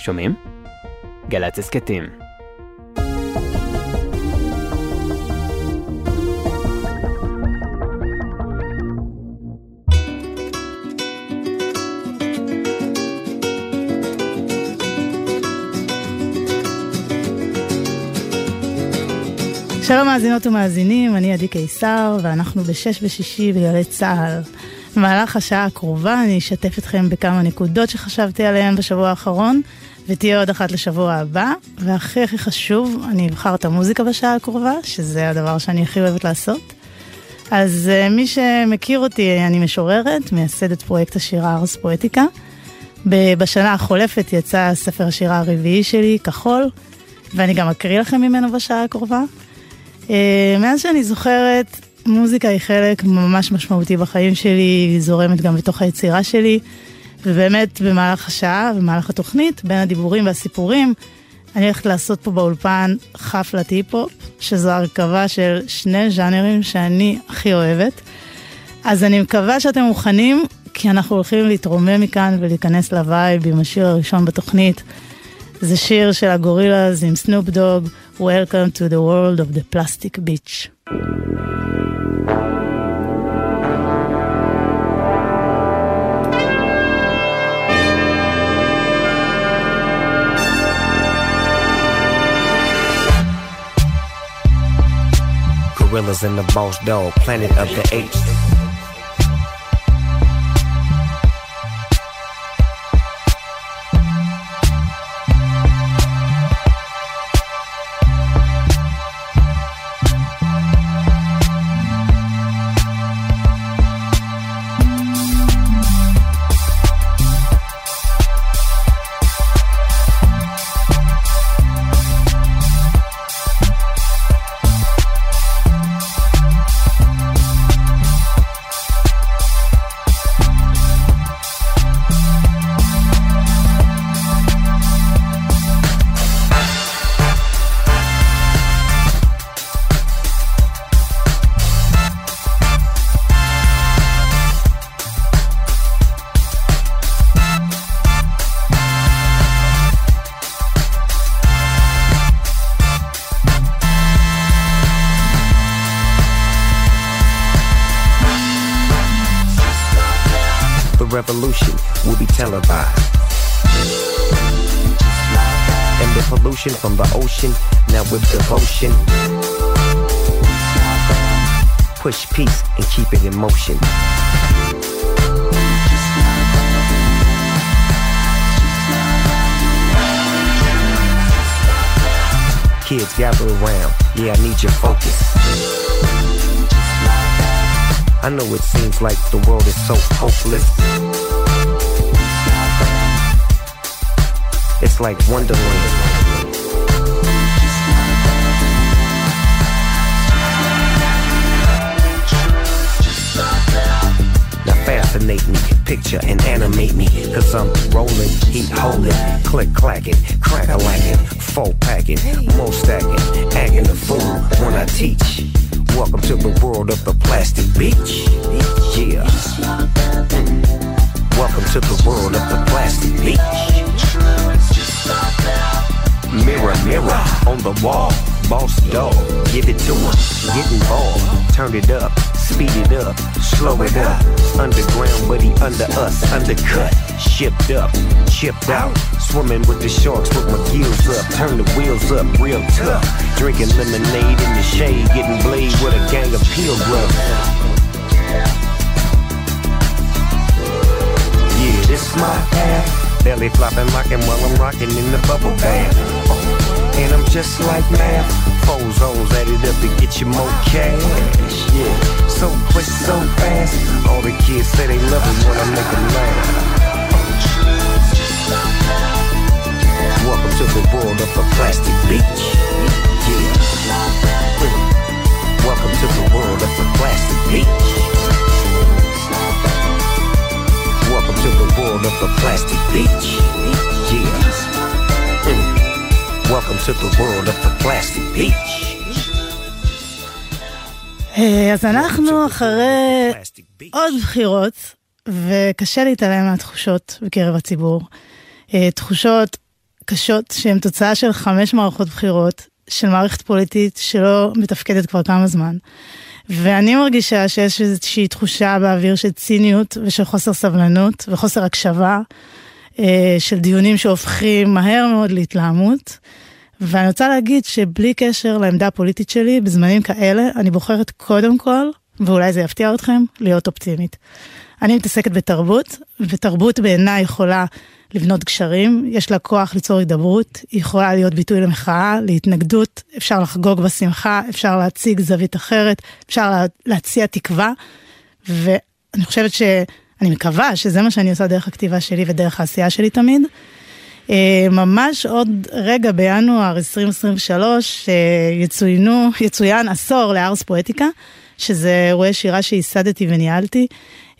שומעים? גל"צ הסכתים. שלום מאזינות ומאזינים, אני עדי קיסר, ואנחנו בשש בשישי בגלי צה"ל. במהלך השעה הקרובה אני אשתף אתכם בכמה נקודות שחשבתי עליהן בשבוע האחרון, ותהיה עוד אחת לשבוע הבא, והכי הכי חשוב, אני אבחר את המוזיקה בשעה הקרובה, שזה הדבר שאני הכי אוהבת לעשות. אז uh, מי שמכיר אותי, אני משוררת, מייסדת פרויקט השירה ארס פואטיקה. בשנה החולפת יצא ספר השירה הרביעי שלי, כחול, ואני גם אקריא לכם ממנו בשעה הקרובה. Uh, מאז שאני זוכרת, מוזיקה היא חלק ממש משמעותי בחיים שלי, היא זורמת גם בתוך היצירה שלי, ובאמת במהלך השעה, במהלך התוכנית, בין הדיבורים והסיפורים, אני הולכת לעשות פה באולפן חפלת היפ-הופ, שזו הרכבה של שני ז'אנרים שאני הכי אוהבת. אז אני מקווה שאתם מוכנים, כי אנחנו הולכים להתרומם מכאן ולהיכנס לווייב עם השיר הראשון בתוכנית. זה שיר של הגורילאז עם סנופ דוג, Welcome to the world of the plastic beach. Gorillas in the boss dog, planet of the apes. So hopeless. It's like Wonderland. Now fascinate me, picture and animate me. Cause I'm rolling, heat holding, click clacking, crack a lacking, full packing, more stacking, acting a fool when I teach. Welcome to the world of the plastic beach. Yeah. Welcome to the world of the plastic beach. Mirror, mirror on the wall. Boss dog, give it to him. Get involved. Turn it up, speed it up, slow it up. Underground, but he under us, undercut. Shipped up, chipped out. Swimming with the sharks with my gills up. Turn the wheels up, real tough. Drinking lemonade in the shade, getting blade with a gang of pilgrims. Yeah, this my path. Belly flopping, rocking while I'm rocking in the bubble bath. And I'm just like math. Foes, hoes added up to get you more cash. Yeah, so quick, so fast. All the kids say they love it when I make them laugh. Welcome to the world of the plastic beach. Yeah. Welcome to the world of the plastic beach. Welcome to the world of the plastic beach. Welcome to the world of the plastic beach. אז אנחנו אחרי עוד בחירות, וקשה להתעלם מהתחושות בקרב הציבור. תחושות קשות שהן תוצאה של חמש מערכות בחירות, של מערכת פוליטית שלא מתפקדת כבר כמה זמן. ואני מרגישה שיש איזושהי תחושה באוויר של ציניות ושל חוסר סבלנות וחוסר הקשבה, אה, של דיונים שהופכים מהר מאוד להתלהמות. ואני רוצה להגיד שבלי קשר לעמדה הפוליטית שלי, בזמנים כאלה, אני בוחרת קודם כל, ואולי זה יפתיע אתכם, להיות אופטימית. אני מתעסקת בתרבות, ותרבות בעיניי יכולה לבנות גשרים, יש לה כוח ליצור הידברות, היא יכולה להיות ביטוי למחאה, להתנגדות, אפשר לחגוג בשמחה, אפשר להציג זווית אחרת, אפשר לה, להציע תקווה, ואני חושבת ש... אני מקווה שזה מה שאני עושה דרך הכתיבה שלי ודרך העשייה שלי תמיד. אה, ממש עוד רגע בינואר 2023 אה, יצוינו, יצוין עשור לארס פואטיקה, שזה אירועי שירה שייסדתי וניהלתי.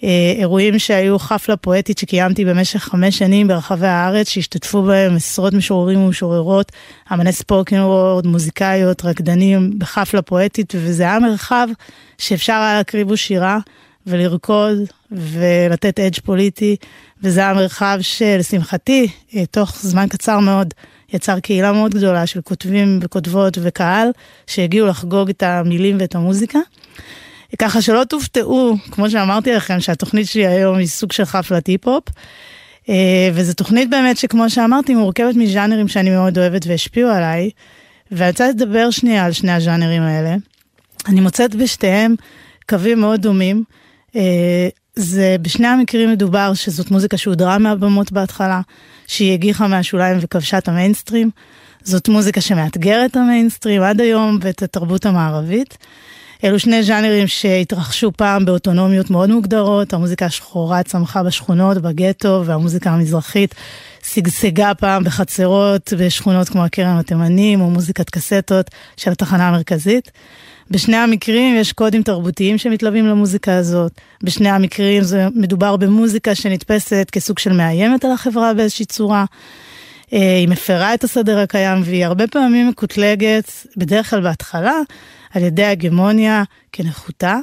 אה, אירועים שהיו חפלה פואטית שקיימתי במשך חמש שנים ברחבי הארץ, שהשתתפו בהם עשרות משוררים ומשוררות, אמני ספוקן וורד, מוזיקאיות, רקדנים, בחפלה פואטית, וזה היה מרחב שאפשר היה להקריב בו שירה ולרקוד ולתת אדג' פוליטי, וזה היה מרחב שלשמחתי, אה, תוך זמן קצר מאוד, יצר קהילה מאוד גדולה של כותבים וכותבות וקהל שהגיעו לחגוג את המילים ואת המוזיקה. ככה שלא תופתעו, כמו שאמרתי לכם, שהתוכנית שלי היום היא סוג של חפלת היפ-הופ. אה, וזו תוכנית באמת שכמו שאמרתי, מורכבת מז'אנרים שאני מאוד אוהבת והשפיעו עליי. ואני רוצה לדבר שנייה על שני הז'אנרים האלה. אני מוצאת בשתיהם קווים מאוד דומים. אה, זה בשני המקרים מדובר שזאת מוזיקה שהודרה מהבמות בהתחלה, שהיא הגיחה מהשוליים וכבשה את המיינסטרים. זאת מוזיקה שמאתגרת את המיינסטרים עד היום ואת התרבות המערבית. אלו שני ז'אנרים שהתרחשו פעם באוטונומיות מאוד מוגדרות, המוזיקה השחורה צמחה בשכונות, בגטו, והמוזיקה המזרחית שגשגה פעם בחצרות בשכונות כמו הכרם התימנים, או מוזיקת קסטות של התחנה המרכזית. בשני המקרים יש קודים תרבותיים שמתלווים למוזיקה הזאת. בשני המקרים זה מדובר במוזיקה שנתפסת כסוג של מאיימת על החברה באיזושהי צורה. אה, היא מפרה את הסדר הקיים והיא הרבה פעמים מקוטלגת, בדרך כלל בהתחלה, על ידי הגמוניה כנחותה.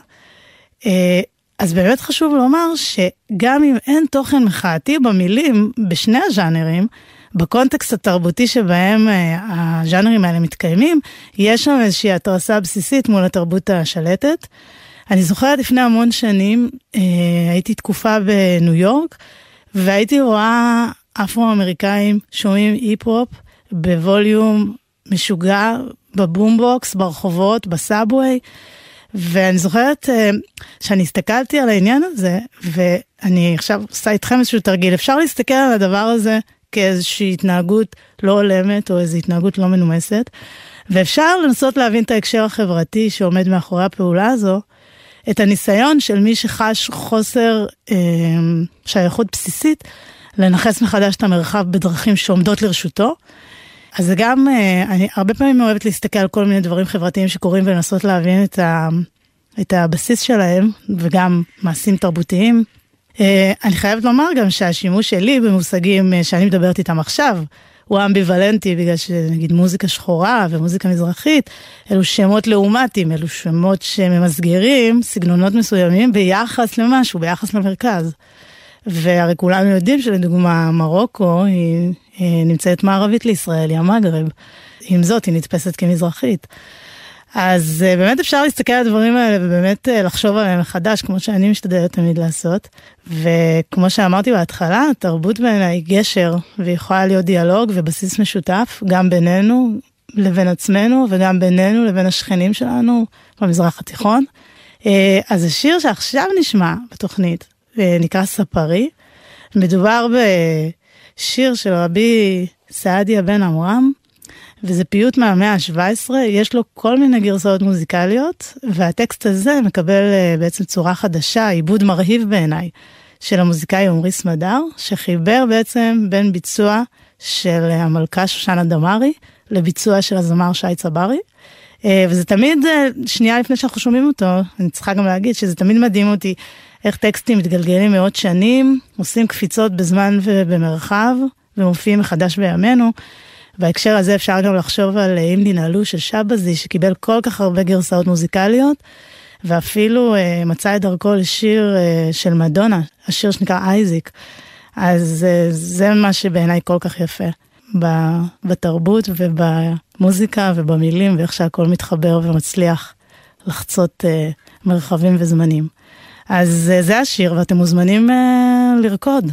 אה, אז באמת חשוב לומר שגם אם אין תוכן מחאתי במילים בשני הז'אנרים, בקונטקסט התרבותי שבהם אה, הז'אנרים האלה מתקיימים, יש שם איזושהי התרסה בסיסית מול התרבות השלטת. אני זוכרת לפני המון שנים, אה, הייתי תקופה בניו יורק, והייתי רואה אפרו-אמריקאים שומעים היפ-הופ בווליום משוגע, בבומבוקס, ברחובות, בסאבווי. ואני זוכרת uh, שאני הסתכלתי על העניין הזה, ואני עכשיו עושה איתכם איזשהו תרגיל, אפשר להסתכל על הדבר הזה כאיזושהי התנהגות לא הולמת או איזושהי התנהגות לא מנומסת, ואפשר לנסות להבין את ההקשר החברתי שעומד מאחורי הפעולה הזו, את הניסיון של מי שחש חוסר אה, שייכות בסיסית, לנכס מחדש את המרחב בדרכים שעומדות לרשותו. אז זה גם, אה, אני הרבה פעמים אוהבת להסתכל על כל מיני דברים חברתיים שקורים ולנסות להבין את, ה, את הבסיס שלהם, וגם מעשים תרבותיים. אה, אני חייבת לומר גם שהשימוש שלי במושגים אה, שאני מדברת איתם עכשיו, הוא אמביוולנטי בגלל שנגיד מוזיקה שחורה ומוזיקה מזרחית, אלו שמות לעומתיים, אלו שמות שממסגרים סגנונות מסוימים ביחס למשהו, ביחס למרכז. והרי כולנו יודעים שלדוגמה מרוקו היא, היא נמצאת מערבית לישראל, היא המגרב. עם זאת היא נתפסת כמזרחית. אז uh, באמת אפשר להסתכל על הדברים האלה ובאמת uh, לחשוב עליהם מחדש, כמו שאני משתדלת תמיד לעשות. וכמו שאמרתי בהתחלה, תרבות בעיניי היא גשר, והיא יכולה להיות דיאלוג ובסיס משותף, גם בינינו לבין עצמנו, וגם בינינו לבין השכנים שלנו במזרח התיכון. Uh, אז השיר שעכשיו נשמע בתוכנית, נקרא ספרי. מדובר בשיר של רבי סעדיה בן עמרם. וזה פיוט מהמאה ה-17, יש לו כל מיני גרסאות מוזיקליות, והטקסט הזה מקבל uh, בעצם צורה חדשה, עיבוד מרהיב בעיניי, של המוזיקאי עמרי סמדר, שחיבר בעצם בין ביצוע של המלכה שושנה דמארי לביצוע של הזמר שי צברי. Uh, וזה תמיד, שנייה לפני שאנחנו שומעים אותו, אני צריכה גם להגיד שזה תמיד מדהים אותי איך טקסטים מתגלגלים מאות שנים, עושים קפיצות בזמן ובמרחב, ומופיעים מחדש בימינו. בהקשר הזה אפשר גם לחשוב על אם ננעלו של שבזי, שקיבל כל כך הרבה גרסאות מוזיקליות, ואפילו אה, מצא את דרכו לשיר אה, של מדונה, השיר שנקרא אייזיק. אז אה, זה מה שבעיניי כל כך יפה. בתרבות ובמוזיקה ובמילים ואיך שהכל מתחבר ומצליח לחצות uh, מרחבים וזמנים. אז uh, זה השיר ואתם מוזמנים uh, לרקוד.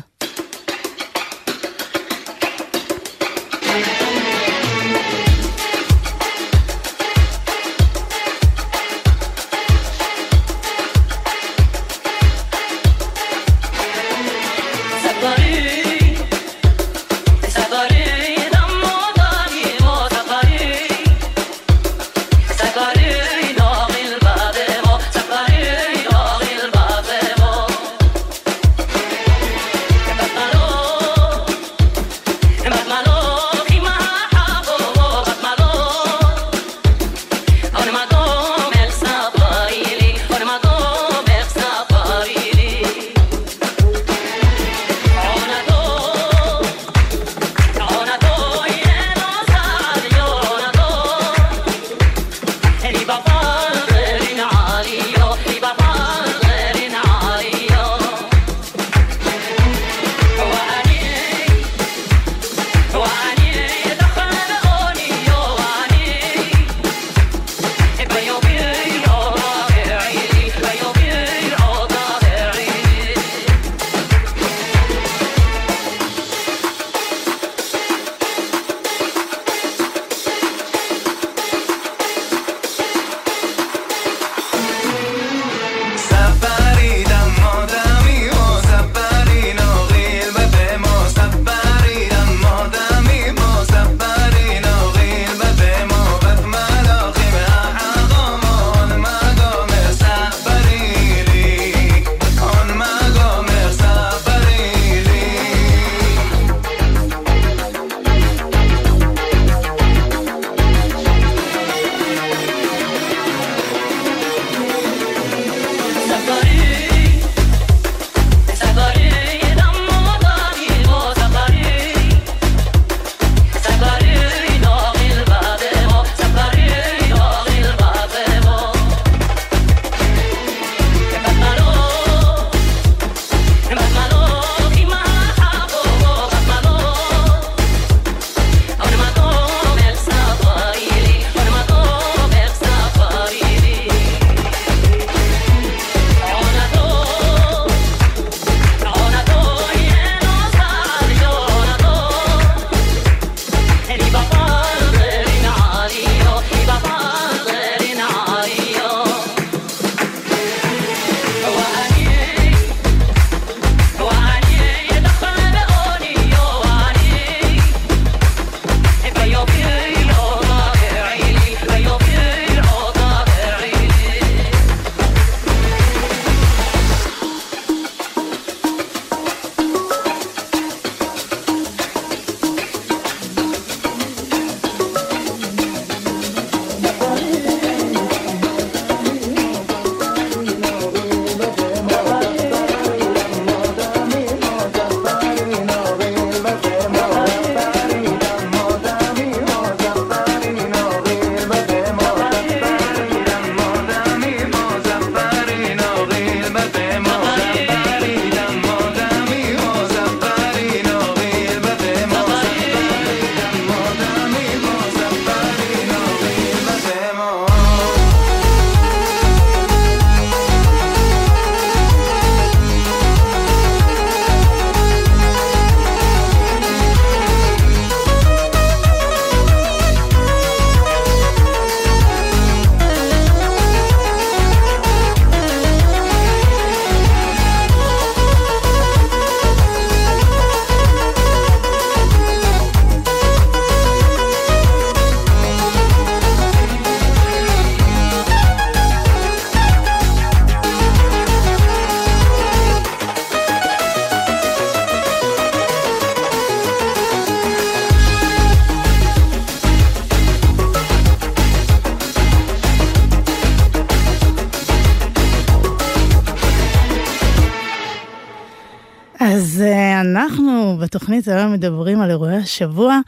בתוכנית היום מדברים על אירועי השבוע,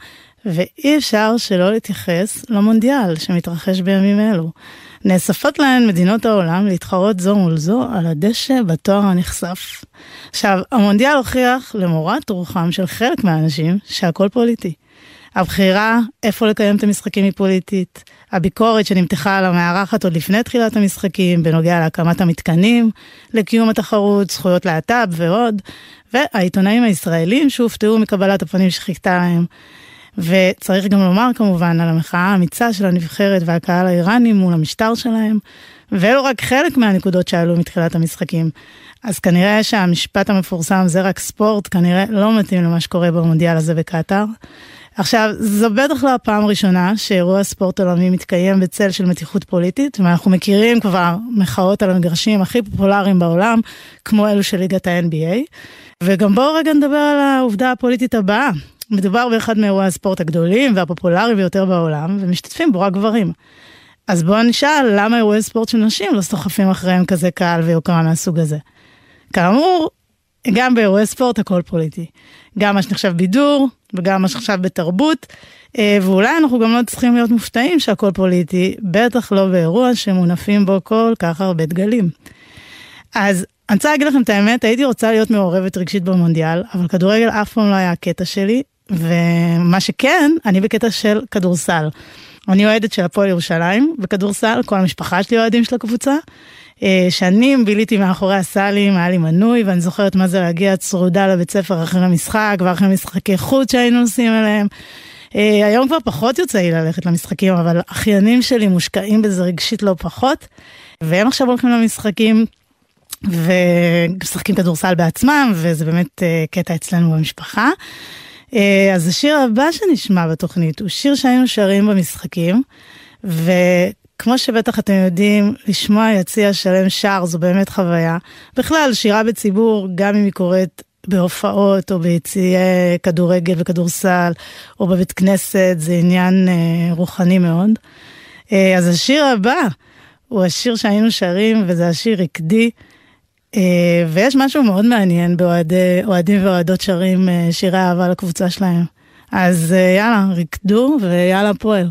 ואי אפשר שלא להתייחס למונדיאל שמתרחש בימים אלו. נאספות להן מדינות העולם להתחרות זו מול זו על הדשא בתואר הנכסף. עכשיו, המונדיאל הוכיח למורת רוחם של חלק מהאנשים שהכל פוליטי. הבחירה איפה לקיים את המשחקים היא פוליטית. הביקורת שנמתחה על המארחת עוד לפני תחילת המשחקים בנוגע להקמת המתקנים, לקיום התחרות, זכויות להט"ב ועוד, והעיתונאים הישראלים שהופתעו מקבלת הפנים שחיכתה להם. וצריך גם לומר כמובן על המחאה האמיצה של הנבחרת והקהל האיראני מול המשטר שלהם, ואלו רק חלק מהנקודות שעלו מתחילת המשחקים. אז כנראה שהמשפט המפורסם זה רק ספורט, כנראה לא מתאים למה שקורה במונדיאל הזה בקטאר. עכשיו, זו בטח לא הפעם הראשונה שאירוע ספורט עולמי מתקיים בצל של מתיחות פוליטית, ואנחנו מכירים כבר מחאות על המגרשים הכי פופולריים בעולם, כמו אלו של ליגת ה-NBA. וגם בואו רגע נדבר על העובדה הפוליטית הבאה. מדובר באחד מאירועי הספורט הגדולים והפופולריים ביותר בעולם, ומשתתפים בו רק גברים. אז בואו נשאל למה אירועי ספורט של נשים לא סוחפים אחריהם כזה קהל ויוקרה מהסוג הזה. כאמור, גם באירועי ספורט הכל פוליטי. גם מה שנחשב בידור וגם מה שנחשב בתרבות, אה, ואולי אנחנו גם לא צריכים להיות מופתעים שהכל פוליטי, בטח לא באירוע שמונפים בו כל כך הרבה דגלים. אז אני רוצה להגיד לכם את האמת, הייתי רוצה להיות מעורבת רגשית במונדיאל, אבל כדורגל אף פעם לא היה הקטע שלי, ומה שכן, אני בקטע של כדורסל. אני אוהדת של הפועל ירושלים בכדורסל, כל המשפחה שלי אוהדים של הקבוצה. אה, שנים ביליתי מאחורי הסלים, היה לי מנוי, ואני זוכרת מה זה להגיע צרודה לבית ספר אחרי המשחק, ואחרי משחקי חוץ שהיינו נוסעים אליהם. אה, היום כבר פחות יוצא לי ללכת למשחקים, אבל אחיינים שלי מושקעים בזה רגשית לא פחות, והם עכשיו הולכים למשחקים. ומשחקים כדורסל בעצמם, וזה באמת אה, קטע אצלנו במשפחה. אז השיר הבא שנשמע בתוכנית הוא שיר שהיינו שרים במשחקים, ו... כמו שבטח אתם יודעים, לשמוע יציע שלם שר זו באמת חוויה. בכלל, שירה בציבור, גם אם היא קורית בהופעות או ביציעי כדורגל וכדורסל או בבית כנסת, זה עניין אה, רוחני מאוד. אה, אז השיר הבא הוא השיר שהיינו שרים, וזה השיר רקדי. אה, ויש משהו מאוד מעניין באוהדים ואוהדות שרים אה, שירי אהבה לקבוצה שלהם. אז אה, יאללה, רקדו ויאללה פועל.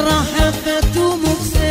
رحفته مبسم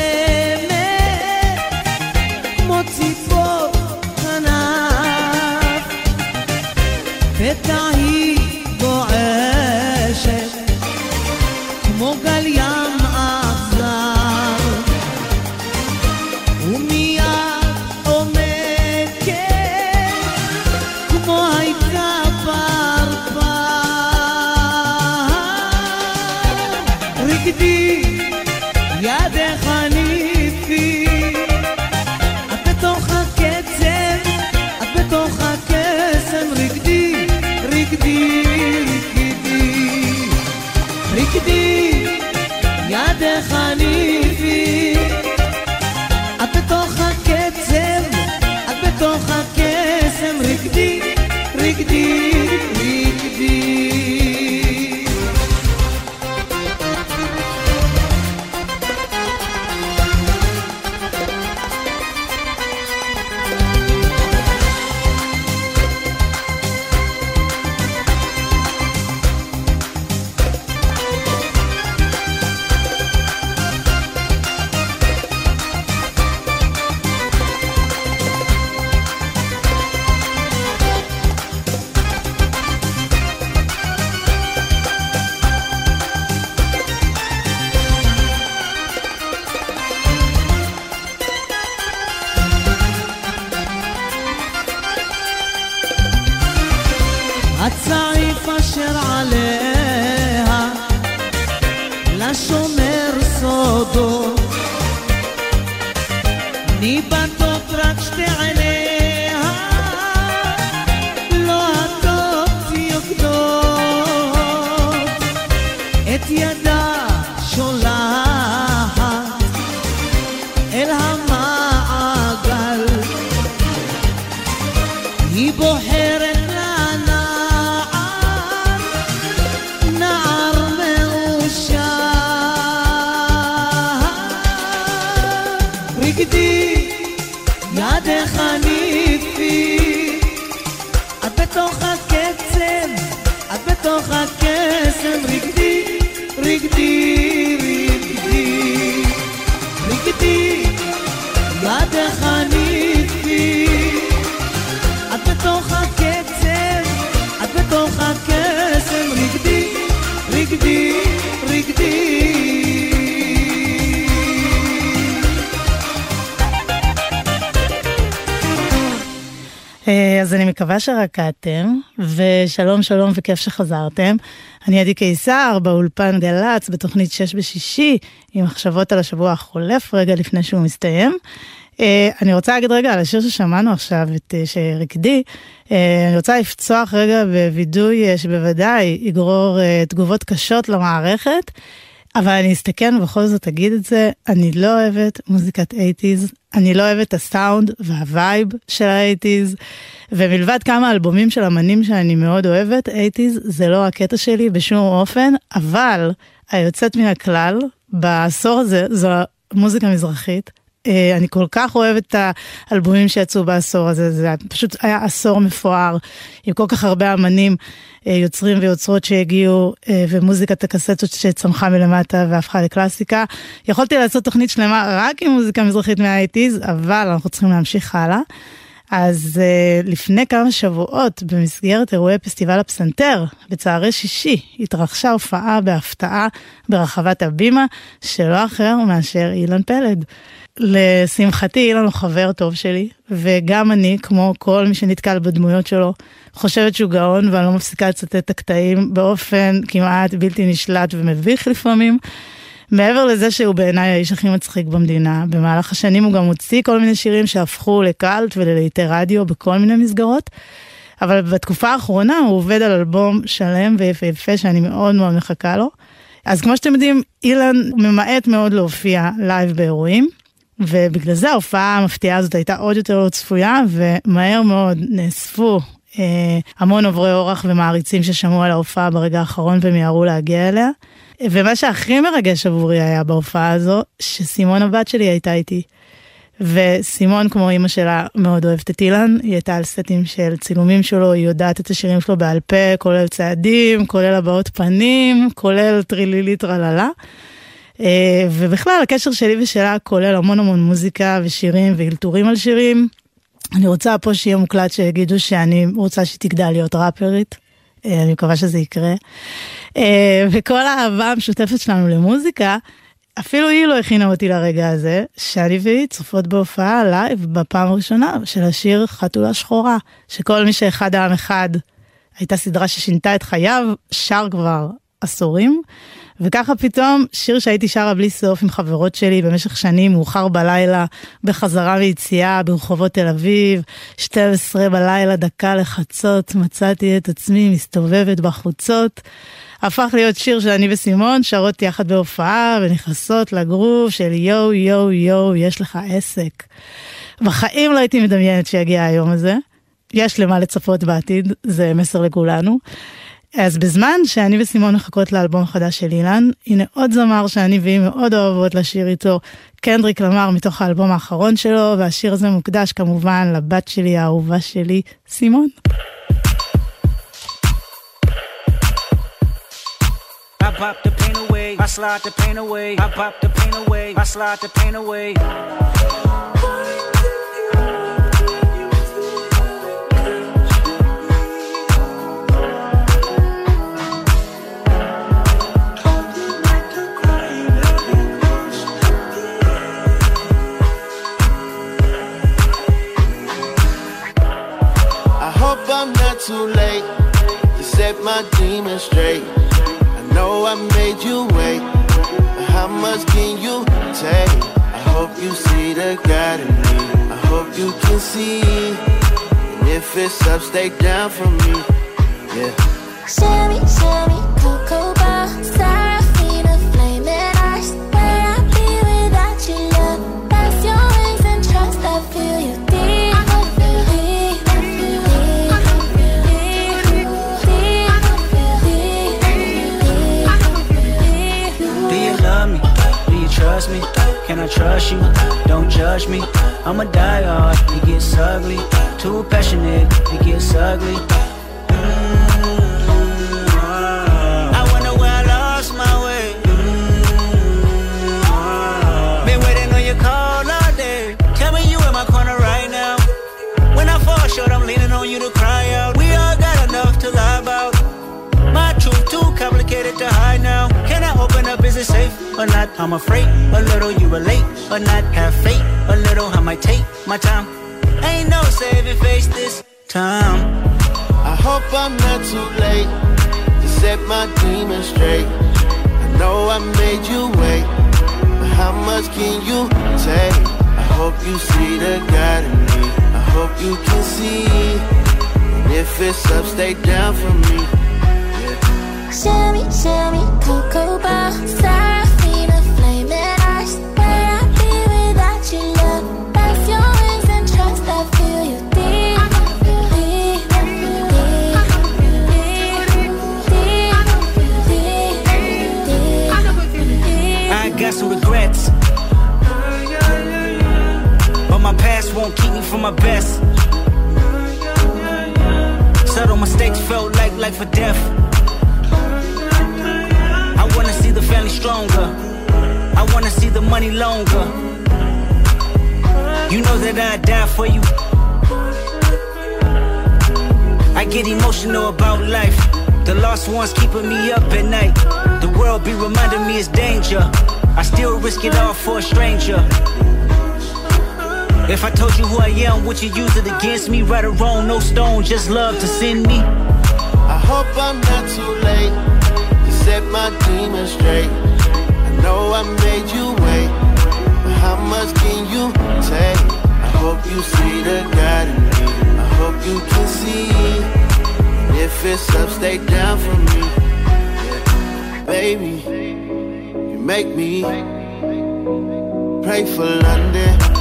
ניבטות רק אז אני מקווה שרקדתם, ושלום שלום וכיף שחזרתם. אני עדי קיסר באולפן גל"צ בתוכנית 6 בשישי, עם מחשבות על השבוע החולף רגע לפני שהוא מסתיים. אה, אני רוצה להגיד רגע על השיר ששמענו עכשיו, את אה, שרקדי, אה, אני רוצה לפצוח רגע בווידוי שבוודאי יגרור תגובות קשות למערכת. אבל אני אסתכן ובכל זאת אגיד את זה, אני לא אוהבת מוזיקת 80's, אני לא אוהבת הסאונד והווייב של ה-80's, ומלבד כמה אלבומים של אמנים שאני מאוד אוהבת, 80's זה לא הקטע שלי בשום אופן, אבל היוצאת מן הכלל בעשור הזה זו מוזיקה מזרחית. אה, אני כל כך אוהבת את האלבומים שיצאו בעשור הזה, זה פשוט היה עשור מפואר, עם כל כך הרבה אמנים, אה, יוצרים ויוצרות שהגיעו, אה, ומוזיקת הקסטות שצמחה מלמטה והפכה לקלאסיקה. יכולתי לעשות תוכנית שלמה רק עם מוזיקה מזרחית מה-80's, אבל אנחנו צריכים להמשיך הלאה. אז uh, לפני כמה שבועות, במסגרת אירועי פסטיבל הפסנתר, בצהרי שישי, התרחשה הופעה בהפתעה ברחבת הבימה, שלא אחר מאשר אילן פלד. לשמחתי, אילן הוא חבר טוב שלי, וגם אני, כמו כל מי שנתקל בדמויות שלו, חושבת שהוא גאון ואני לא מפסיקה לצטט את הקטעים באופן כמעט בלתי נשלט ומביך לפעמים. מעבר לזה שהוא בעיניי האיש הכי מצחיק במדינה, במהלך השנים הוא גם הוציא כל מיני שירים שהפכו לקאלט וללהיטי רדיו בכל מיני מסגרות. אבל בתקופה האחרונה הוא עובד על אלבום שלם ויפהפה שאני מאוד מאוד מחכה לו. אז כמו שאתם יודעים, אילן ממעט מאוד להופיע לייב באירועים, ובגלל זה ההופעה המפתיעה הזאת הייתה עוד יותר לא צפויה, ומהר מאוד נאספו אה, המון עוברי אורח ומעריצים ששמעו על ההופעה ברגע האחרון ומיהרו להגיע אליה. ומה שהכי מרגש עבורי היה בהופעה הזו, שסימון הבת שלי הייתה איתי. וסימון, כמו אימא שלה, מאוד אוהבת את אילן, היא הייתה על סטים של צילומים שלו, היא יודעת את השירים שלו בעל פה, כולל צעדים, כולל הבעות פנים, כולל טרילילי טרללה. אה, ובכלל, הקשר שלי ושלה כולל המון המון מוזיקה ושירים ואלתורים על שירים. אני רוצה פה שיהיה מוקלט שיגידו שאני רוצה שהיא תגדל להיות ראפרית. אה, אני מקווה שזה יקרה. אה, וכל האהבה המשותפת שלנו למוזיקה, אפילו היא לא הכינה אותי לרגע הזה, שאני והיא צופות בהופעה לייב בפעם הראשונה של השיר חתולה שחורה, שכל מי שאחד העם אחד הייתה סדרה ששינתה את חייו, שר כבר עשורים, וככה פתאום שיר שהייתי שרה בלי סוף עם חברות שלי במשך שנים, מאוחר בלילה, בחזרה מיציאה ברחובות תל אביב, 12 בלילה, דקה לחצות, מצאתי את עצמי מסתובבת בחוצות. הפך להיות שיר שאני וסימון שרות יחד בהופעה ונכנסות לגרוב של יואו יואו יואו יש לך עסק. בחיים לא הייתי מדמיינת שיגיע היום הזה. יש למה לצפות בעתיד, זה מסר לכולנו. אז בזמן שאני וסימון מחכות לאלבום החדש של אילן, הנה עוד זמר שאני והיא מאוד אוהבות לשיר איתו, קנדריק למר מתוך האלבום האחרון שלו, והשיר הזה מוקדש כמובן לבת שלי האהובה שלי, סימון. I pop the pain away, I slide the pain away, I pop the pain away, I slide the pain away. Too late to set my demons straight. I know I made you wait, how much can you take? I hope you see the God in me. I hope you can see. And if it's up, stay down for me. Yeah. Sherry, Sherry, Cocoa Bar, trust you? Don't judge me. I'm a diehard, it gets ugly. Too passionate, it gets ugly. I'm afraid a little you relate or not. Have faith a little. I might take my time. Ain't no saving face this time. I hope I'm not too late to set my demons straight. I know I made you wait, but how much can you take? I hope you see the God in me. I hope you can see. And if it's up, stay down for me. Sherry, Sherry, Cocoa Bar, Serafina, from my best. Subtle mistakes felt like life or death. I wanna see the family stronger. I wanna see the money longer. You know that I'd die for you. I get emotional about life. The lost ones keeping me up at night. The world be reminding me it's danger. I still risk it all for a stranger. If I told you who I am, would you use it against me? Right or wrong, no stone, just love to send me. I hope I'm not too late to set my demons straight. I know I made you wait, but how much can you take? I hope you see the God in me. I hope you can see. If it's up, stay down for me. Baby, you make me pray for London.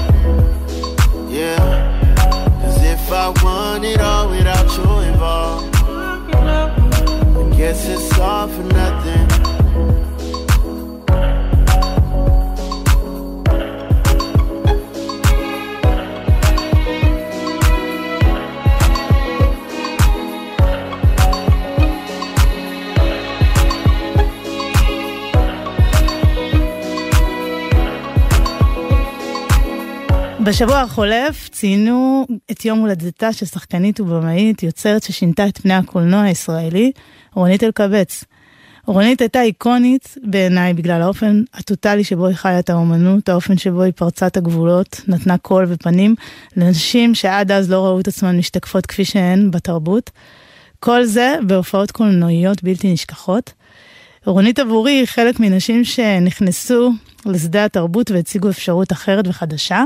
Yeah. Cause if I want it all without you involved, I guess it's all for nothing. בשבוע החולף ציינו את יום הולדתה של שחקנית ובמאית, יוצרת ששינתה את פני הקולנוע הישראלי, רונית אלקבץ. רונית הייתה איקונית בעיניי בגלל האופן הטוטלי שבו היא חיה את האומנות, האופן שבו היא פרצה את הגבולות, נתנה קול ופנים לנשים שעד אז לא ראו את עצמן משתקפות כפי שהן בתרבות. כל זה בהופעות קולנועיות בלתי נשכחות. רונית עבורי היא חלק מנשים שנכנסו לשדה התרבות והציגו אפשרות אחרת וחדשה,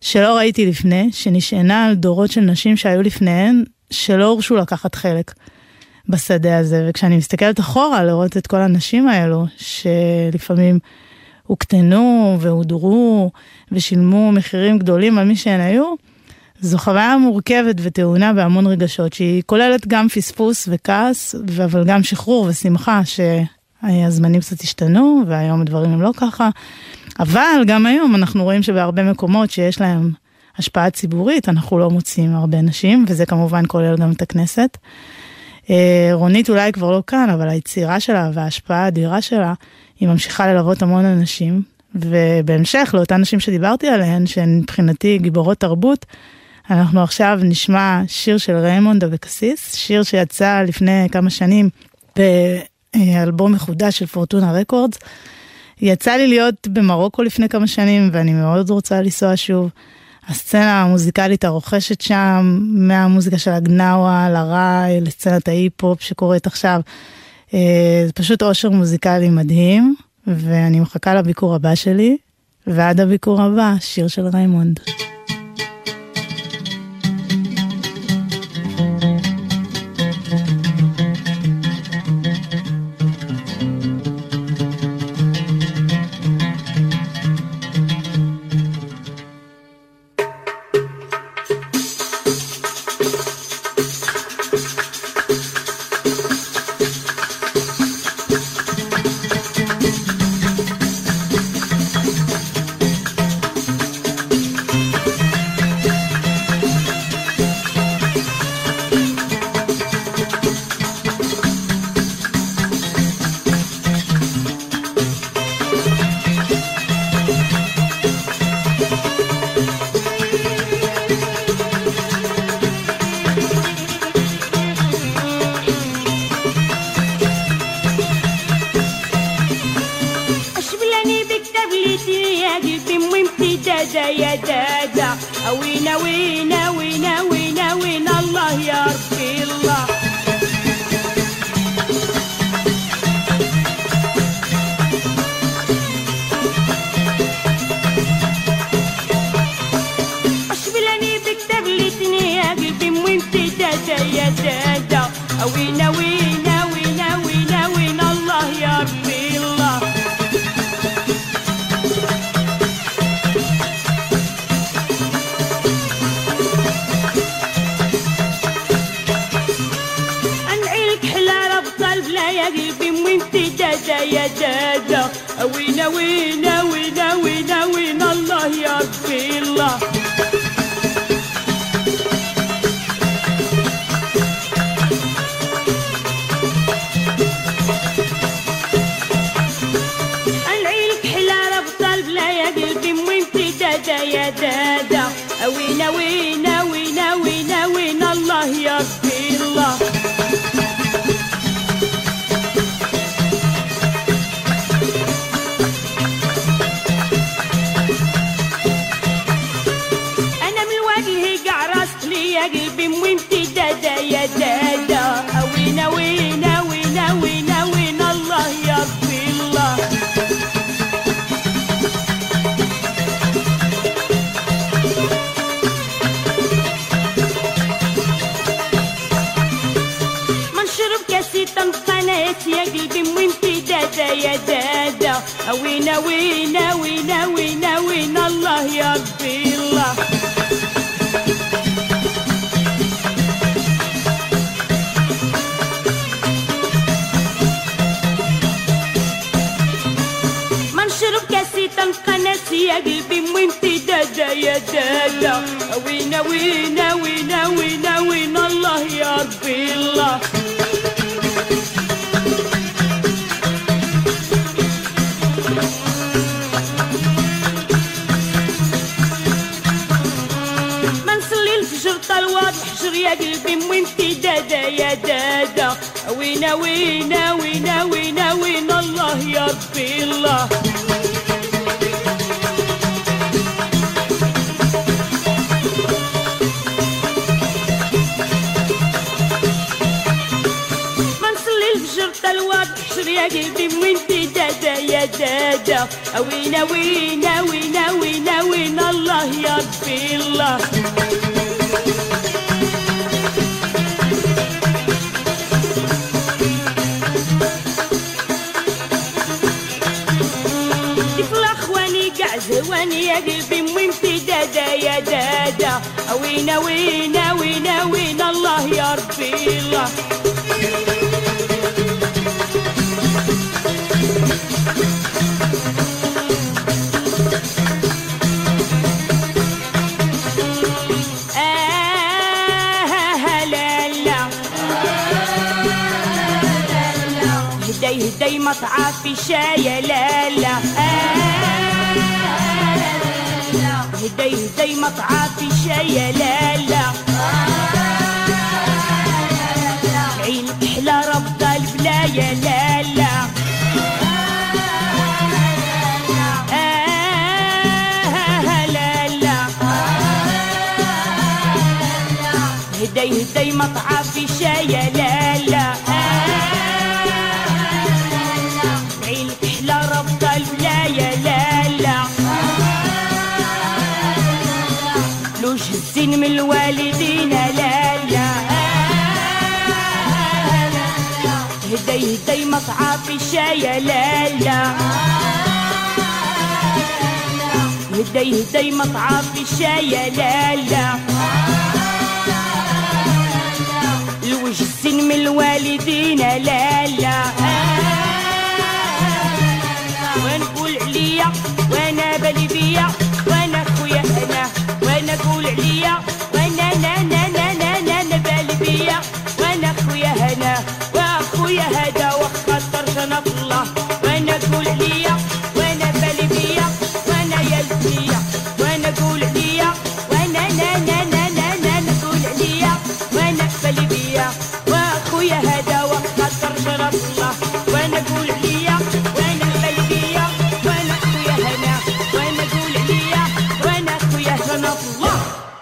שלא ראיתי לפני, שנשענה על דורות של נשים שהיו לפניהן, שלא הורשו לקחת חלק בשדה הזה. וכשאני מסתכלת אחורה לראות את כל הנשים האלו, שלפעמים הוקטנו והודרו ושילמו מחירים גדולים על מי שהן היו, זו חוויה מורכבת וטעונה בהמון רגשות, שהיא כוללת גם פספוס וכעס, אבל גם שחרור ושמחה שהזמנים קצת השתנו, והיום הדברים הם לא ככה. אבל גם היום אנחנו רואים שבהרבה מקומות שיש להם השפעה ציבורית, אנחנו לא מוצאים הרבה נשים, וזה כמובן כולל גם את הכנסת. אה, רונית אולי כבר לא כאן, אבל היצירה שלה וההשפעה האדירה שלה, היא ממשיכה ללוות המון אנשים, ובהמשך לאותן נשים שדיברתי עליהן, שהן מבחינתי גיבורות תרבות, אנחנו עכשיו נשמע שיר של ריימונד אבקסיס, שיר שיצא לפני כמה שנים באלבום מחודש של פורטונה רקורדס. יצא לי להיות במרוקו לפני כמה שנים ואני מאוד רוצה לנסוע שוב. הסצנה המוזיקלית הרוחשת שם, מהמוזיקה של הגנאווה לראי, לסצנת ההיפ-הופ שקורית עכשיו. אה, זה פשוט אושר מוזיקלי מדהים, ואני מחכה לביקור הבא שלי, ועד הביקור הבא, שיר של ריימונד. وينا وينا وينا وينا وينا الله يا ربي الله. يا قلبي من امتداد يا دادا. وينا وينا ناوي ناوي ناوي ناوي الله يا ربي الله. يا قلبي وانت دادا يا دادا. وين وين وين وين الله يا ربي الله. قلبي وانت دادا يا دادا. وينا وينا وينا وينا الله يا ربي الله. آه هدي هدي دي دي ما في الشاي لا لا. عين إحلى رب البلاية آه، لا لا. هدي هدي ما في الشاي يا لالا من الوالدين لا لا هدي هدي مطعم في شاي لا لا هدي هدي مطعم في شاي لا لا الوجه السن من الوالدين لا لا ونقول عليا؟ وأنا بالي بيا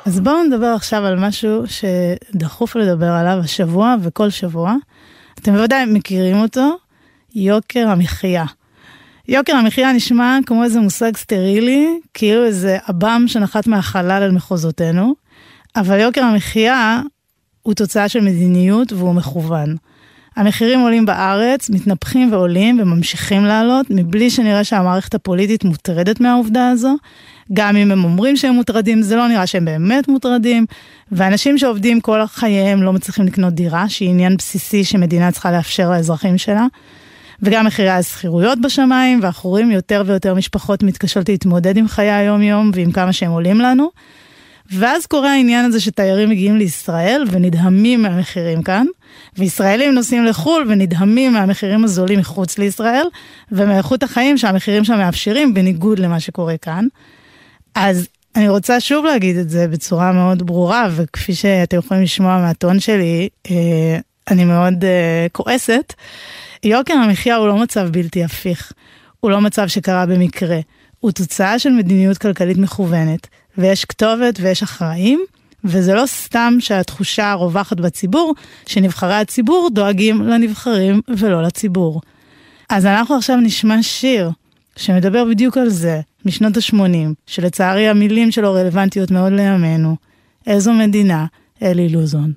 אז בואו נדבר עכשיו על משהו שדחוף לדבר עליו השבוע וכל שבוע. אתם בוודאי מכירים אותו, יוקר המחיה. יוקר המחיה נשמע כמו איזה מושג סטרילי, כאילו איזה עב"ם שנחת מהחלל אל מחוזותינו, אבל יוקר המחיה הוא תוצאה של מדיניות והוא מכוון. המחירים עולים בארץ, מתנפחים ועולים וממשיכים לעלות, מבלי שנראה שהמערכת הפוליטית מוטרדת מהעובדה הזו. גם אם הם אומרים שהם מוטרדים, זה לא נראה שהם באמת מוטרדים. ואנשים שעובדים כל חייהם לא מצליחים לקנות דירה, שהיא עניין בסיסי שמדינה צריכה לאפשר לאזרחים שלה. וגם מחירי השכירויות בשמיים, ואנחנו רואים יותר ויותר משפחות מתקשות להתמודד עם חיי היום-יום ועם כמה שהם עולים לנו. ואז קורה העניין הזה שתיירים מגיעים לישראל ונדהמים מהמחירים כאן, וישראלים נוסעים לחו"ל ונדהמים מהמחירים הזולים מחוץ לישראל, ומאיכות החיים שהמחירים שם מאפשרים בניגוד למה שקורה כאן. אז אני רוצה שוב להגיד את זה בצורה מאוד ברורה, וכפי שאתם יכולים לשמוע מהטון שלי, אה, אני מאוד אה, כועסת. יוקר המחיה הוא לא מצב בלתי הפיך, הוא לא מצב שקרה במקרה, הוא תוצאה של מדיניות כלכלית מכוונת, ויש כתובת ויש אחראים, וזה לא סתם שהתחושה הרווחת בציבור, שנבחרי הציבור דואגים לנבחרים ולא לציבור. אז אנחנו עכשיו נשמע שיר שמדבר בדיוק על זה, משנות ה-80, שלצערי המילים שלו רלוונטיות מאוד לימינו. איזו מדינה, אלי לוזון.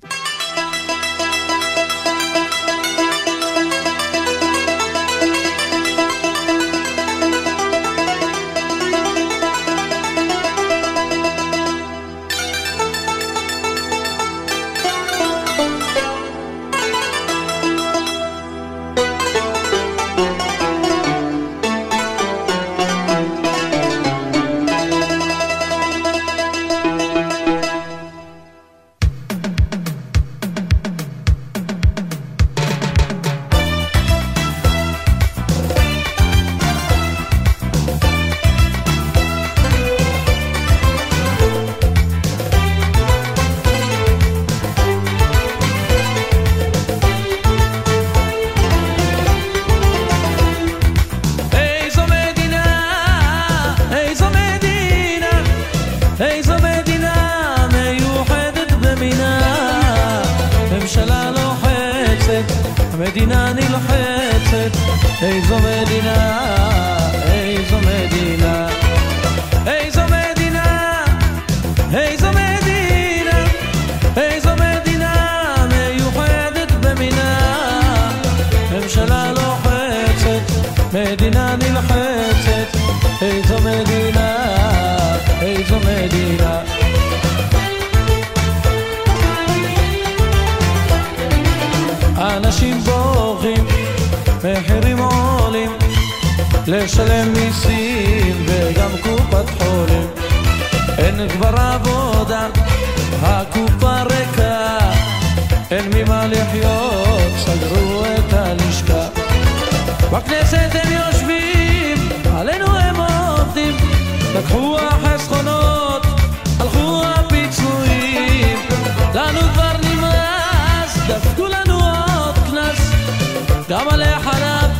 גם על החלב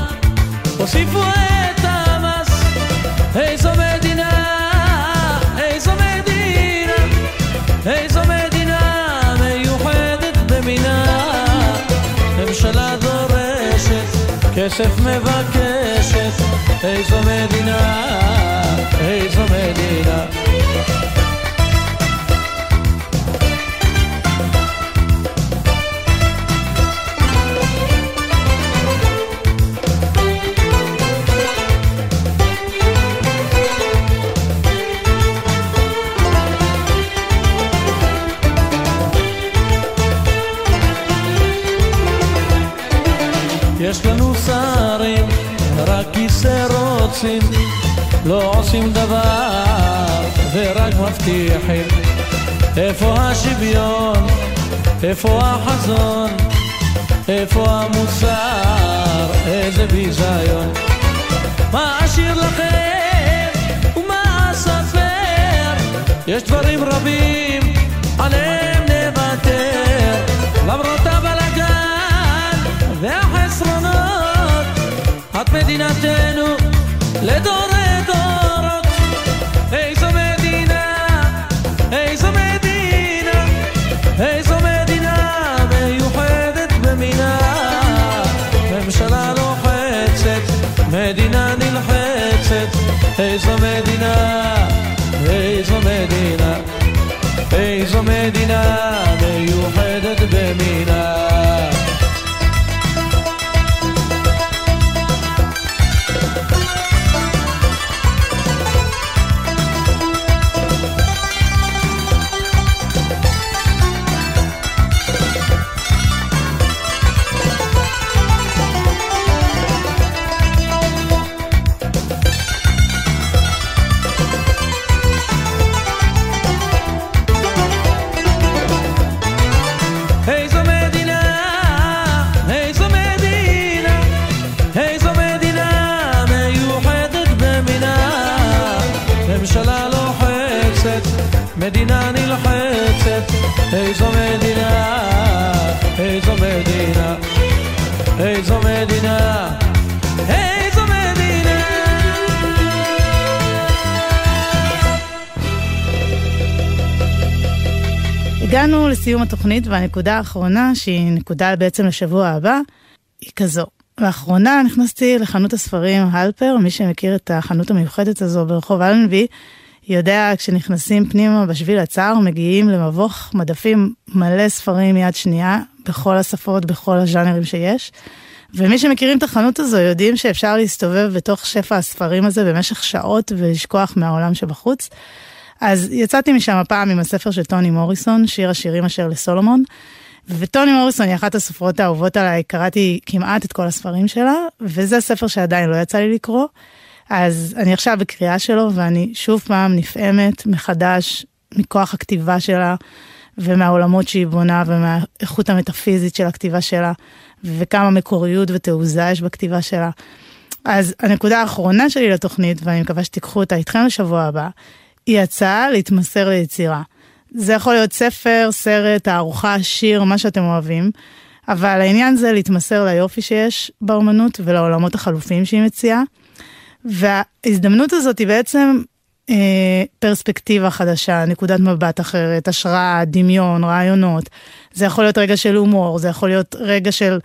הוסיפו את המס. איזו מדינה, איזו מדינה, איזו מדינה מיוחדת במינה. ממשלה דורשת, כסף מבקשת, איזו מדינה, איזו מדינה. עושים דבר ורק מבטיחים. איפה השוויון? איפה החזון? איפה המוסר? איזה ביזיון. מה אשאיר לכם ומה אספר? יש דברים רבים, עליהם נוותר. למרות הבלאגן והחסרונות, את מדינתנו לדורי נלחצת, איזו מדינה, איזו מדינה, איזו מדינה מיוחדת במינה. לסיום התוכנית והנקודה האחרונה, שהיא נקודה בעצם לשבוע הבא, היא כזו. לאחרונה נכנסתי לחנות הספרים הלפר, מי שמכיר את החנות המיוחדת הזו ברחוב אלנבי, יודע כשנכנסים פנימה בשביל הצער, מגיעים למבוך מדפים מלא ספרים יד שנייה, בכל השפות, בכל הז'אנרים שיש. ומי שמכירים את החנות הזו יודעים שאפשר להסתובב בתוך שפע הספרים הזה במשך שעות ולשכוח מהעולם שבחוץ. אז יצאתי משם הפעם עם הספר של טוני מוריסון, שיר השירים אשר לסולומון. וטוני מוריסון היא אחת הסופרות האהובות עליי, קראתי כמעט את כל הספרים שלה, וזה הספר שעדיין לא יצא לי לקרוא. אז אני עכשיו בקריאה שלו, ואני שוב פעם נפעמת מחדש מכוח הכתיבה שלה, ומהעולמות שהיא בונה, ומהאיכות המטאפיזית של הכתיבה שלה, וכמה מקוריות ותעוזה יש בכתיבה שלה. אז הנקודה האחרונה שלי לתוכנית, ואני מקווה שתיקחו אותה איתכם לשבוע הבא, היא הצעה להתמסר ליצירה. זה יכול להיות ספר, סרט, תערוכה, שיר, מה שאתם אוהבים, אבל העניין זה להתמסר ליופי שיש באומנות ולעולמות החלופיים שהיא מציעה. וההזדמנות הזאת היא בעצם אה, פרספקטיבה חדשה, נקודת מבט אחרת, השראה, דמיון, רעיונות. זה יכול להיות רגע של הומור, זה יכול להיות רגע של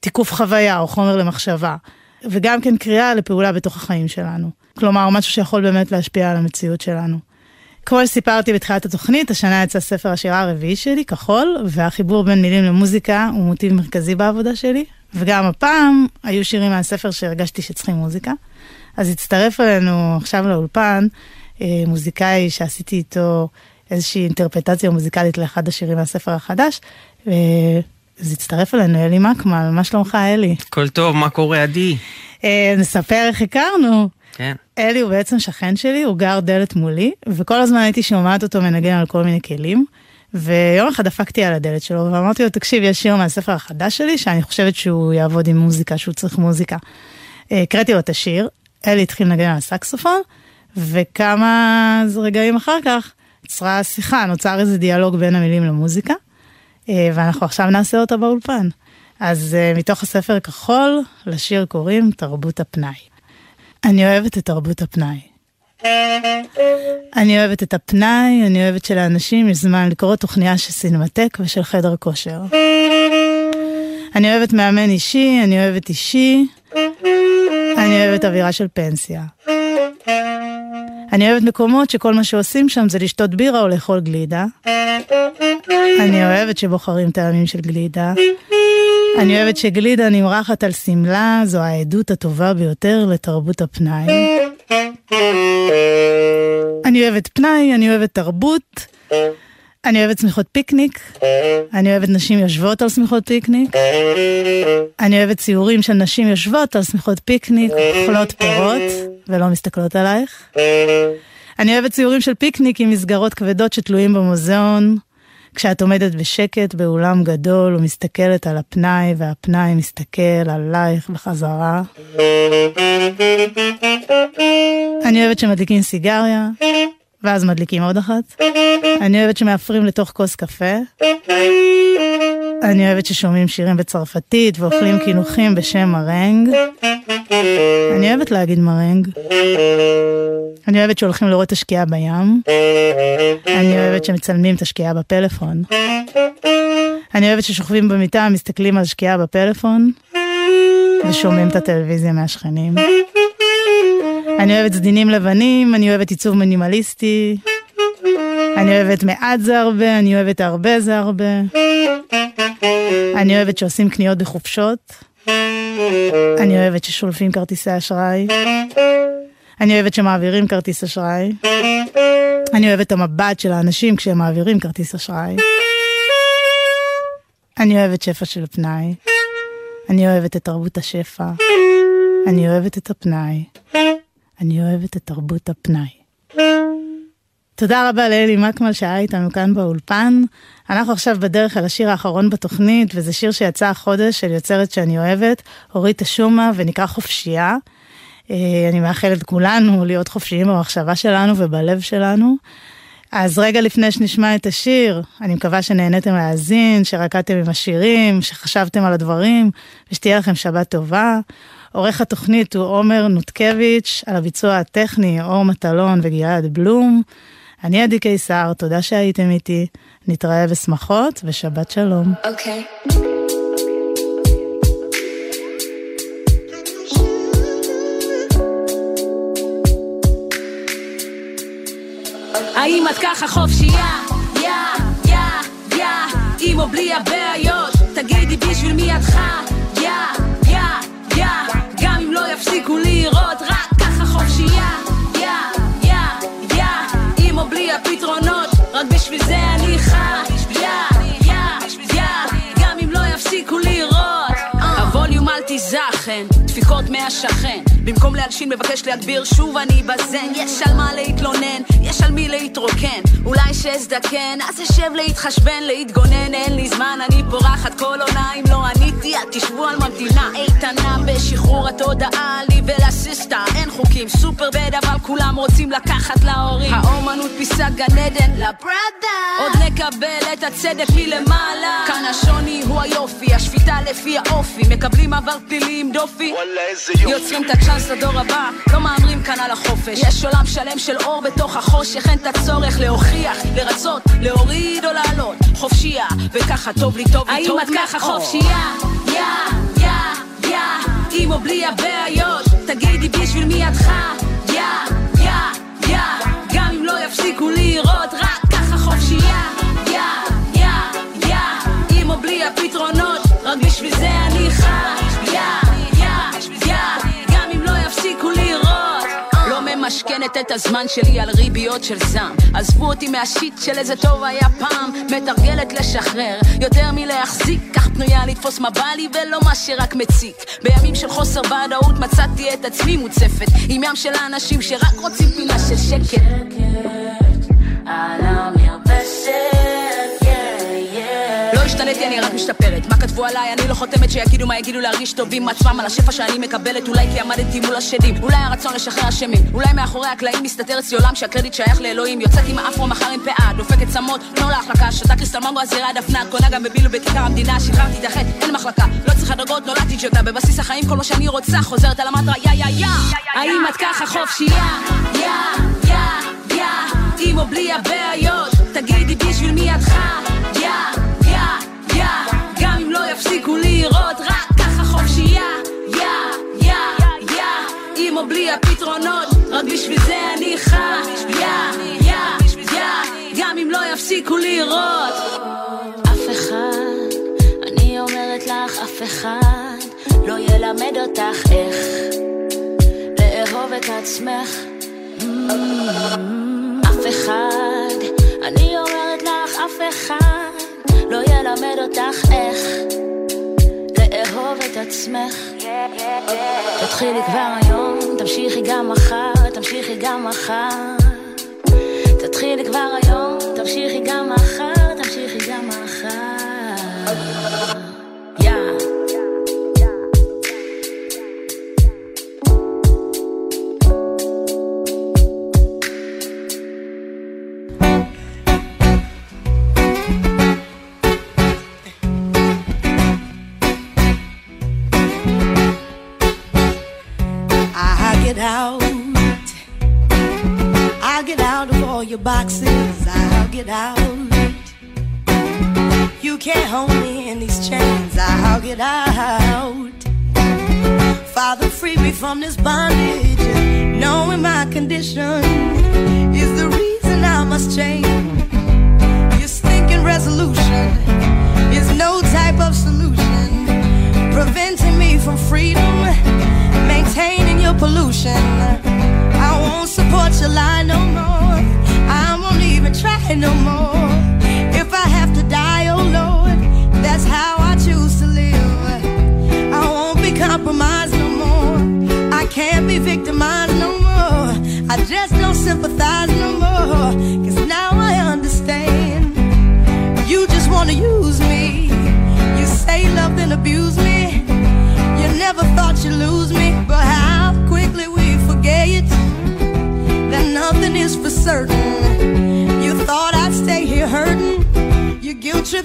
תיקוף חוויה או חומר למחשבה, וגם כן קריאה לפעולה בתוך החיים שלנו. כלומר, משהו שיכול באמת להשפיע על המציאות שלנו. כמו שסיפרתי בתחילת התוכנית, השנה יצא ספר השירה הרביעי שלי, כחול, והחיבור בין מילים למוזיקה הוא מוטיב מרכזי בעבודה שלי. וגם הפעם היו שירים מהספר שהרגשתי שצריכים מוזיקה. אז הצטרף אלינו עכשיו לאולפן אה, מוזיקאי שעשיתי איתו איזושהי אינטרפטציה מוזיקלית לאחד השירים מהספר החדש. אז הצטרף אלינו אלי מקמל, מה שלומך אלי? הכל טוב, מה קורה עדי? אה, נספר איך הכרנו. כן. אלי הוא בעצם שכן שלי, הוא גר דלת מולי, וכל הזמן הייתי שומעת אותו מנגן על כל מיני כלים. ויום אחד דפקתי על הדלת שלו ואמרתי לו, תקשיב, יש שיר מהספר החדש שלי שאני חושבת שהוא יעבוד עם מוזיקה, שהוא צריך מוזיקה. אה, הקראתי לו את השיר, אלי התחיל לנגן על הסקסופון, וכמה רגעים אחר כך נוצרה שיחה, נוצר איזה דיאלוג בין המילים למוזיקה, ואנחנו עכשיו נעשה אותה באולפן. אז אה, מתוך הספר כחול, לשיר קוראים תרבות הפנאי. אני אוהבת את תרבות הפנאי. אני אוהבת את הפנאי, אני אוהבת שלאנשים יש זמן לקרוא תוכניה של סינמטק ושל חדר כושר. אני אוהבת מאמן אישי, אני אוהבת אישי, אני אוהבת אווירה של פנסיה. אני אוהבת מקומות שכל מה שעושים שם זה לשתות בירה או לאכול גלידה. אני אוהבת שבוחרים טעמים של גלידה. אני אוהבת שגלידה נמרחת על שמלה, זו העדות הטובה ביותר לתרבות הפנאי. אני אוהבת פנאי, אני אוהבת תרבות. אני אוהבת שמיכות פיקניק, אני אוהבת נשים יושבות על שמיכות פיקניק, אני אוהבת ציורים של נשים יושבות על שמיכות פיקניק, אוכלות פירות ולא מסתכלות עלייך. אני אוהבת ציורים של פיקניק עם מסגרות כבדות שתלויים במוזיאון, כשאת עומדת בשקט באולם גדול ומסתכלת על הפנאי והפנאי מסתכל עלייך בחזרה. אני אוהבת שמדליקים סיגריה, ואז מדליקים עוד אחת. אני אוהבת שמאפרים לתוך כוס קפה. אני אוהבת ששומעים שירים בצרפתית ואוכלים קינוחים בשם מרנג. אני אוהבת להגיד מרנג. אני אוהבת שהולכים לראות את השקיעה בים. אני אוהבת שמצלמים את השקיעה בפלאפון. אני אוהבת ששוכבים במיטה, מסתכלים על השקיעה בפלאפון, ושומעים את הטלוויזיה מהשכנים. אני אוהבת סדינים לבנים, אני אוהבת עיצוב מינימליסטי. אני אוהבת מעט זה הרבה, אני אוהבת הרבה זה הרבה. אני אוהבת שעושים קניות בחופשות. אני אוהבת ששולפים כרטיסי אשראי. אני אוהבת שמעבירים כרטיס אשראי. אני אוהבת את המבט של האנשים כשהם מעבירים כרטיס אשראי. אני אוהבת שפע של פנאי. אני אוהבת את תרבות השפע. אני אוהבת את הפנאי. אני אוהבת את תרבות הפנאי. תודה רבה לאלי מקמל שהיה איתנו כאן באולפן. אנחנו עכשיו בדרך אל השיר האחרון בתוכנית, וזה שיר שיצא החודש של יוצרת שאני אוהבת, אורית אשומה, ונקרא חופשייה. אה, אני מאחלת כולנו להיות חופשיים במחשבה שלנו ובלב שלנו. אז רגע לפני שנשמע את השיר, אני מקווה שנהניתם להאזין, שרקדתם עם השירים, שחשבתם על הדברים, ושתהיה לכם שבת טובה. עורך התוכנית הוא עומר נותקביץ', על הביצוע הטכני אור מטלון וגלעד בלום. אני עדי קיסר, תודה שהייתם איתי, נתראה בשמחות ושבת שלום. אוקיי. האם את ככה חופשייה? יא, יא, יא, עם או בלי הבעיות? תגידי בשביל מי את חיה? יא, יא, יא, גם אם לא יפסיקו רק בשביל זה אני חי. יא, יא, יא, גם אם לא יפסיקו לירות. הווליום אל תיזכן, דפיקות מהשכן. במקום להלשין מבקש להגביר שוב אני בזן. יש על מה להתלונן, יש על מי להתרוקן. אולי שאזדקן, אז אשב להתחשבן, להתגונן. אין לי זמן, אני פורחת כל עונה. אם לא עניתי, אל תשבו על ממתינה איתנה בשחרור התודעה לי ולסיסטה. אין חוקים, סופר בד, אבל כולם רוצים לקחת להורים. האומנות פיסת גן עדן לברדה. עוד נקבל את הצדק מלמעלה. כאן השוני הוא היופי, השפיטה לפי האופי. מקבלים עבר פלילי עם דופי. יוצרים את הצ'אנס לדור הבא, לא מהמרים כאן על החופש. יש עולם שלם של אור בתוך החושך, אין את הצורך להוכיח, לרצות, להוריד או לעלות. חופשייה, וככה טוב לי, טוב לי, טוב לי. האם את ככה חופשייה? יא, יא, יא, עם או בלי הבעיות, תגידי בשביל מי את יא, יא, יא, גם אם לא יפסיקו לירות, רק ככה חופשייה, יא, יא, יא, עם או בלי הפתרונות, רק בשביל זה ממשכנת את הזמן שלי על ריביות של זעם. עזבו אותי מהשיט של איזה טוב היה פעם. מתרגלת לשחרר יותר מלהחזיק. כך פנויה לתפוס מה בא לי ולא מה שרק מציק. בימים של חוסר ודאות מצאתי את עצמי מוצפת. עם ים של האנשים שרק רוצים פינה של שקט על המרפסת, השתניתי, אני רק משתפרת. מה כתבו עליי? אני לא חותמת שיגידו מה יגידו להרגיש טוב עם עצמם על השפע שאני מקבלת. אולי כי עמדתי מול השדים, אולי הרצון לשחרר אשמים. אולי מאחורי הקלעים מסתתר אצלי עולם שהקרדיט שייך לאלוהים. יוצאת עם האפרו מחר עם פאה, דופקת צמות, תנו להחלקה. שותה קריסטל ממבו, הזירה דפנה, קונה גם בבילו בכיכר המדינה. שחררתי את החטא, אין מחלקה. לא צריכה דרגות, נולדתי ג'וטה. בבסיס החיים כל מה שאני רוצה, חוזרת על המטרה, יא יא יא. האם את ככה חופשייה? יא, יא, יא, עם או בלי הבעיות. תגידי בשביל מי את חיה? יא, יא, יא, יפסיקו לירות, רק ככה חופשייה, יא, יא, יא, עם או בלי הפתרונות, רק בשביל זה אני חיה, יא, יא, יא, גם אם לא יפסיקו לירות. אף אחד, אני אומרת לך, אף אחד לא ילמד אותך איך לאהוב את עצמך. אף אחד, אני אומרת לך, אף אחד לא ילמד אותך איך לאהוב את עצמך. תתחילי כבר היום, תמשיכי גם מחר, תמשיכי גם מחר. תתחילי כבר היום, תמשיכי גם מחר, תמשיכי גם מחר.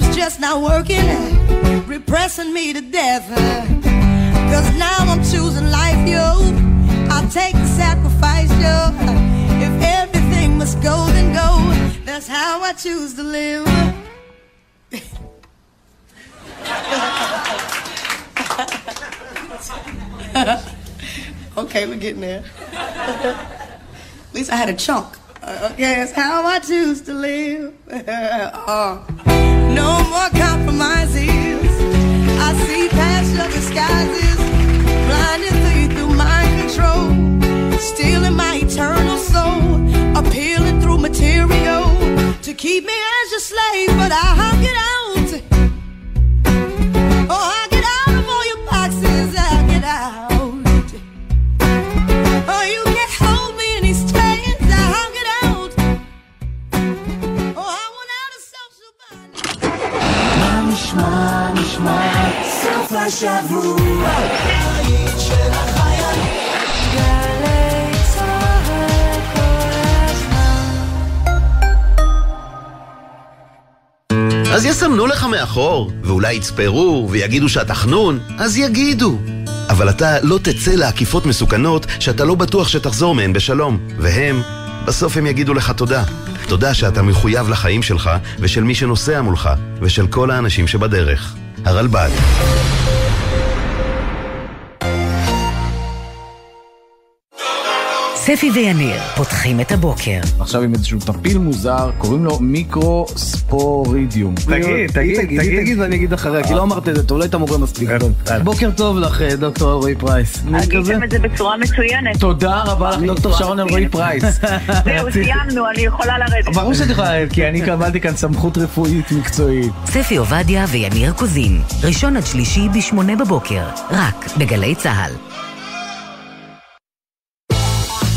Guilt just not working. Repressing me to death. Cause now I'm choosing life, yo. I'll take the sacrifice, yo. If everything must go, then go. That's how I choose to live. okay, we're getting there. At least I had a chunk. Uh, that's how I choose to live. Uh, no more compromises. I see past your disguises, blinded through, through mind control, stealing my eternal soul, appealing through material to keep me as your slave. But I'll get out. Oh, I נשמע, סוף השבוע. אז יסמנו לך מאחור, ואולי יצפרו ויגידו שאתה חנון, אז יגידו. אבל אתה לא תצא לעקיפות מסוכנות שאתה לא בטוח שתחזור מהן בשלום. והם, בסוף הם יגידו לך תודה. תודה שאתה מחויב לחיים שלך ושל מי שנוסע מולך, ושל כל האנשים שבדרך. غلبان ספי ויניר פותחים את הבוקר. עכשיו עם איזשהו טפיל מוזר, קוראים לו מיקרוספורידיום. תגיד, תגיד, תגיד, תגיד. תגיד ואני אגיד אחריה, כי לא אמרת את זה טוב, לא היית מורה מספיק טוב. בוקר טוב לך, אה, דוקטור אלרועי פרייס. עשיתם את זה בצורה מצוינת. תודה רבה לך, דוקטור שרון אלרועי פרייס. זהו, סיימנו, אני יכולה לרדת. ברור שאת יכולה לרדת, כי אני קבלתי כאן סמכות רפואית מקצועית. ספי עובדיה ויניר קוזין, ראשון עד שלישי בשמונה בבוקר, רק בגלי צה"ל.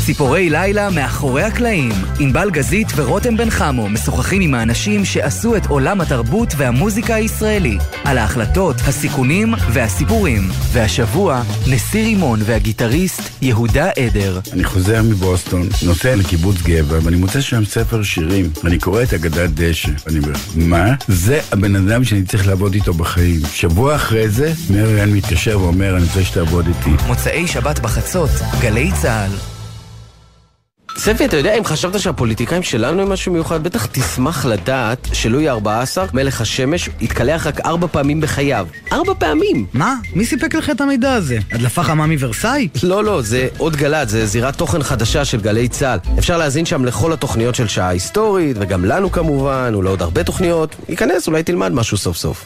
ציפורי לילה מאחורי הקלעים. ענבל גזית ורותם בן חמו משוחחים עם האנשים שעשו את עולם התרבות והמוזיקה הישראלי. על ההחלטות, הסיכונים והסיפורים. והשבוע, נשיא רימון והגיטריסט יהודה עדר. אני חוזר מבוסטון, נוסע לקיבוץ גבע, ואני מוצא שם ספר שירים. אני קורא את אגדת דשא. אני אומר, מה? זה הבן אדם שאני צריך לעבוד איתו בחיים. שבוע אחרי זה, מריאן מתקשר ואומר, אני רוצה שתעבוד איתי. מוצאי שבת בחצות, גלי צה"ל. ספי, אתה יודע, אם חשבת שהפוליטיקאים שלנו הם משהו מיוחד, בטח תשמח לדעת שלואי ה-14, מלך השמש, התקלח רק ארבע פעמים בחייו. ארבע פעמים! מה? מי סיפק לך את המידע הזה? הדלפה חמה מוורסאי? לא, לא, זה עוד גל"צ, זה זירת תוכן חדשה של גלי צה"ל. אפשר להאזין שם לכל התוכניות של שעה היסטורית, וגם לנו כמובן, ולעוד הרבה תוכניות. ייכנס, אולי תלמד משהו סוף סוף.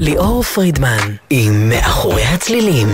ליאור פרידמן עם מאחורי הצלילים.